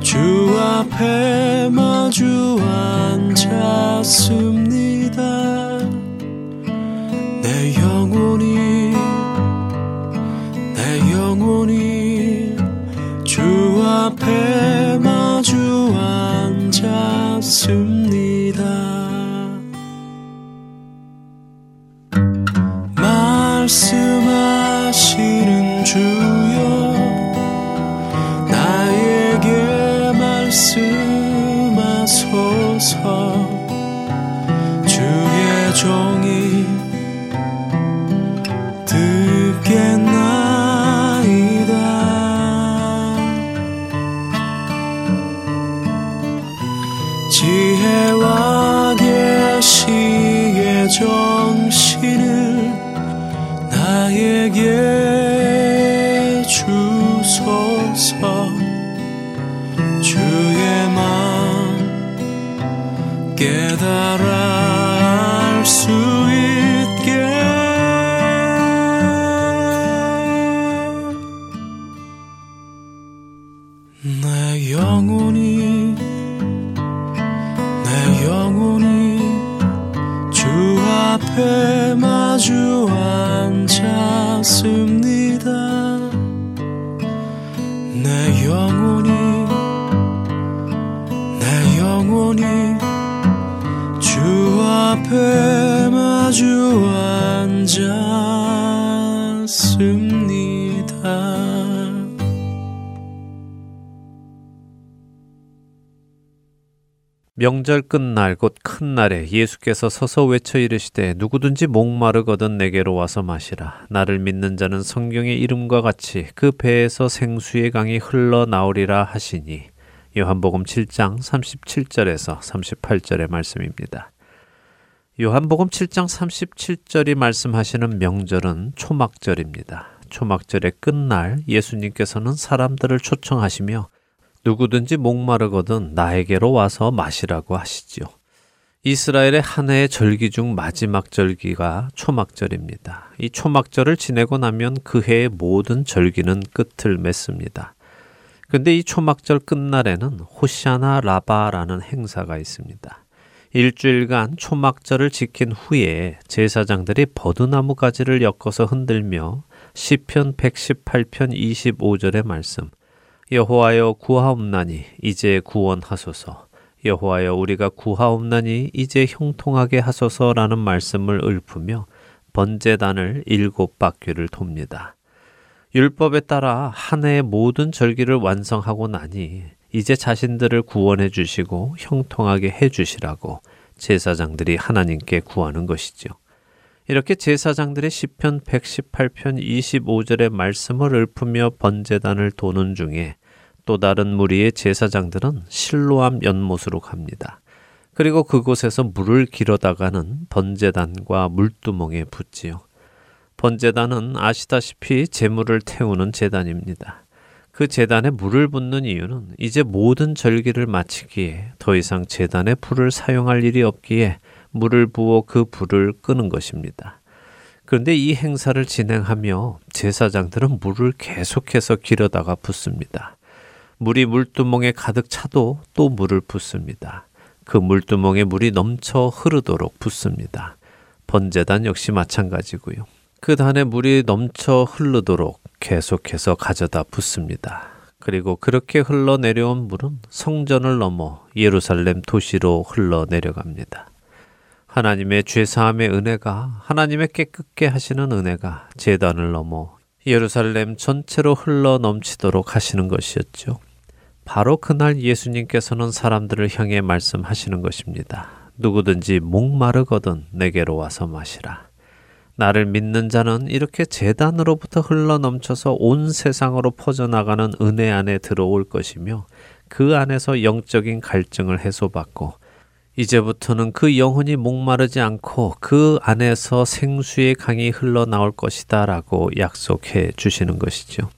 주 앞에 마주 앉았습 명절 끝날 곧 큰 날에 예수께서 서서 외쳐 이르시되 누구든지 목마르거든 내게로 와서 마시라 나를 믿는 자는 성경의 이름과 같이 그 배에서 생수의 강이 흘러나오리라 하시니 요한복음 7장 37절에서 38절의 말씀입니다. 요한복음 7장 37절이 말씀하시는 명절은 초막절입니다. 초막절의 끝날 예수님께서는 사람들을 초청하시며 누구든지 목마르거든 나에게로 와서 마시라고 하시지요. 이스라엘의 한 해의 절기 중 마지막 절기가 초막절입니다. 이 초막절을 지내고 나면 그 해의 모든 절기는 끝을 맺습니다. 근데 이 초막절 끝날에는 호시아나 라바라는 행사가 있습니다. 일주일간 초막절을 지킨 후에 제사장들이 버드나무 가지를 엮어서 흔들며 시편 118편 25절의 말씀 여호와여 구하옵나니 이제 구원하소서 여호와여 우리가 구하옵나니 이제 형통하게 하소서라는 말씀을 읊으며 번제단을 일곱 바퀴를 돕니다. 율법에 따라 한 해의 모든 절기를 완성하고 나니 이제 자신들을 구원해 주시고 형통하게 해 주시라고 제사장들이 하나님께 구하는 것이죠. 이렇게 제사장들의 시편 118편 25절의 말씀을 읊으며 번제단을 도는 중에 또 다른 무리의 제사장들은 실로암 연못으로 갑니다. 그리고 그곳에서 물을 길어다가는 번제단과 물두멍에 붓지요. 번제단은 아시다시피 재물을 태우는 재단입니다. 그 재단에 물을 붓는 이유는 이제 모든 절기를 마치기에 더 이상 재단에 불을 사용할 일이 없기에 물을 부어 그 불을 끄는 것입니다. 그런데 이 행사를 진행하며 제사장들은 물을 계속해서 길어다가 붓습니다. 물이 물두멍에 가득 차도 또 물을 붓습니다. 그 물두멍에 물이 넘쳐 흐르도록 붓습니다. 번제단 역시 마찬가지고요. 그 단에 물이 넘쳐 흐르도록 계속해서 가져다 붓습니다. 그리고 그렇게 흘러내려온 물은 성전을 넘어 예루살렘 도시로 흘러내려갑니다. 하나님의 죄사함의 은혜가 하나님의 깨끗게 하시는 은혜가 재단을 넘어 예루살렘 전체로 흘러 넘치도록 하시는 것이었죠. 바로 그날 예수님께서는 사람들을 향해 말씀하시는 것입니다. 누구든지 목마르거든 내게로 와서 마시라. 나를 믿는 자는 이렇게 재단으로부터 흘러 넘쳐서 온 세상으로 퍼져나가는 은혜 안에 들어올 것이며 그 안에서 영적인 갈증을 해소받고 이제부터는 그 영혼이 목마르지 않고 그 안에서 생수의 강이 흘러나올 것이다 라고 약속해 주시는 것이죠.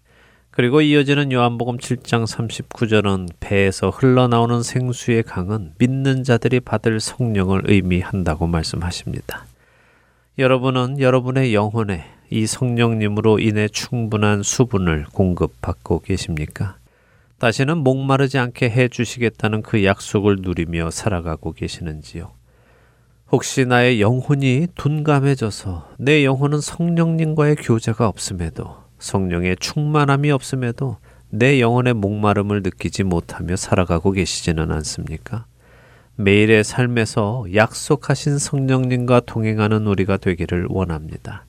그리고 이어지는 요한복음 7장 39절은 배에서 흘러나오는 생수의 강은 믿는 자들이 받을 성령을 의미한다고 말씀하십니다. 여러분은 여러분의 영혼에 이 성령님으로 인해 충분한 수분을 공급받고 계십니까? 다시는 목마르지 않게 해 주시겠다는 그 약속을 누리며 살아가고 계시는지요? 혹시 나의 영혼이 둔감해져서 내 영혼은 성령님과의 교제가 없음에도 성령의 충만함이 없음에도 내 영혼의 목마름을 느끼지 못하며 살아가고 계시지는 않습니까? 매일의 삶에서 약속하신 성령님과 동행하는 우리가 되기를 원합니다.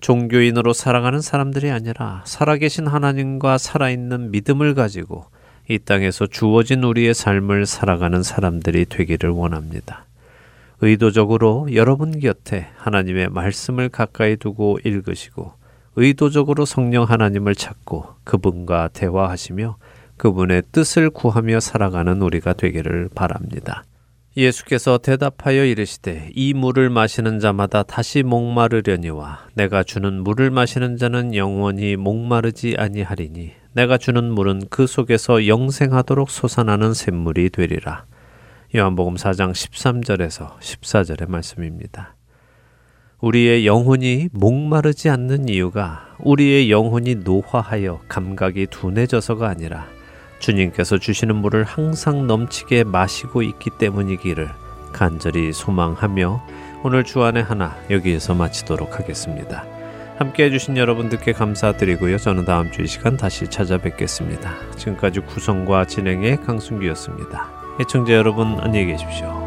종교인으로 살아가는 사람들이 아니라 살아계신 하나님과 살아있는 믿음을 가지고 이 땅에서 주어진 우리의 삶을 살아가는 사람들이 되기를 원합니다. 의도적으로 여러분 곁에 하나님의 말씀을 가까이 두고 읽으시고 의도적으로 성령 하나님을 찾고 그분과 대화하시며 그분의 뜻을 구하며 살아가는 우리가 되기를 바랍니다. 예수께서 대답하여 이르시되 이 물을 마시는 자마다 다시 목마르려니와 내가 주는 물을 마시는 자는 영원히 목마르지 아니하리니 내가 주는 물은 그 속에서 영생하도록 솟아나는 샘물이 되리라. 요한복음 4장 13절에서 14절의 말씀입니다. 우리의 영혼이 목마르지 않는 이유가 우리의 영혼이 노화하여 감각이 둔해져서가 아니라 주님께서 주시는 물을 항상 넘치게 마시고 있기 때문이기를 간절히 소망하며 오늘 주안의 하나 여기에서 마치도록 하겠습니다. 함께 해주신 여러분들께 감사드리고요. 저는 다음 주 이 시간 다시 찾아뵙겠습니다. 지금까지 구성과 진행의 강순기였습니다. 애청자 여러분 안녕히 계십시오.